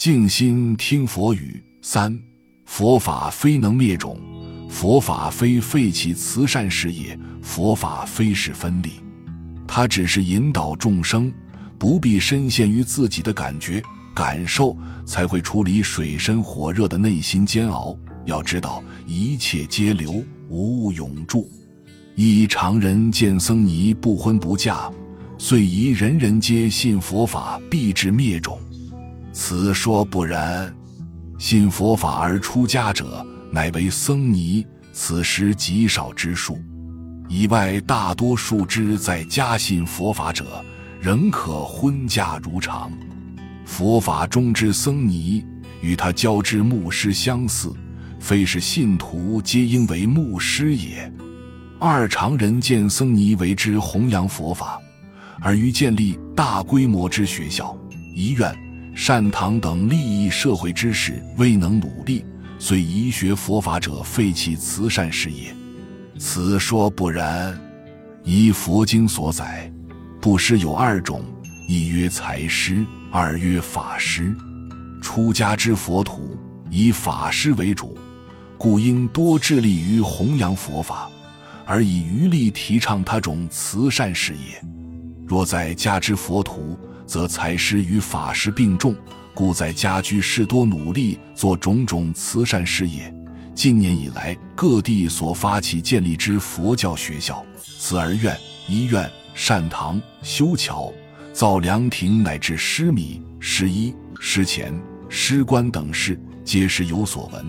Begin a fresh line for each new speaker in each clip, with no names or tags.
静心听佛语。三佛法非能灭种，佛法非废弃慈善事业，佛法非是分立，它只是引导众生，不必深陷于自己的感觉感受，才会处理水深火热的内心煎熬。要知道，一切皆流，无物永驻。一常人见僧尼不婚不嫁，遂疑人人皆信佛法，必致灭种。此说不然，信佛法而出家者，乃为僧尼，此时极少之数。以外大多数之在家信佛法者，仍可婚嫁如常。佛法中之僧尼，与他教之牧师相似，非是信徒皆应为牧师也。二常人见僧尼为之弘扬佛法，而于建立大规模之学校、医院。善堂等利益社会之事未能努力，遂遗学佛法者废弃慈善事业。此说不然。依佛经所载，布施有二种：一曰财施，二曰法施。出家之佛徒以法施为主，故应多致力于弘扬佛法，而以余力提倡他种慈善事业。若在家之佛徒，则财施与法施并重，故在家居士多努力做种种慈善事业。近年以来，各地所发起建立之佛教学校、慈儿院、医院、善堂、修桥、造凉亭，乃至施米、施衣、施钱、施棺等事，皆是有所闻，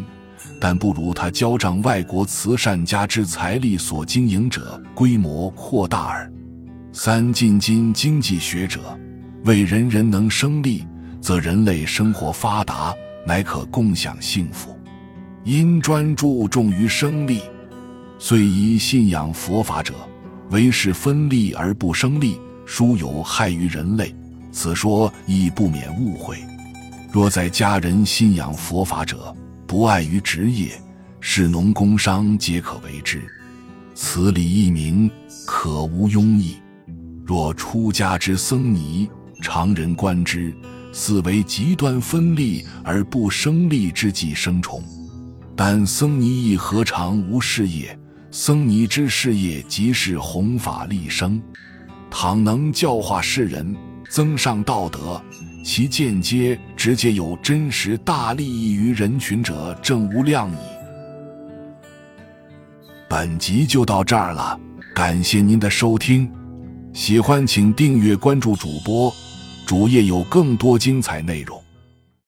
但不如他交账外国慈善家之财力所经营者规模扩大耳。三进京经济学者。为人人能生利，则人类生活发达，乃可共享幸福。因专注重于生利，遂以信仰佛法者，为是分利而不生利，殊有害于人类。此说亦不免误会。若在家人信仰佛法者，不碍于职业，是农工商皆可为之。此理一明，可无庸议。若出家之僧尼，常人观之，似为极端分利而不生利之计生虫。但僧尼亦何尝无事业？僧尼之事业即是弘法利生。倘能教化世人，增上道德，其间接、直接有真实大利益于人群者，正无量矣。本集就到这儿了，感谢您的收听，喜欢请订阅关注主播。主页有更多精彩内容。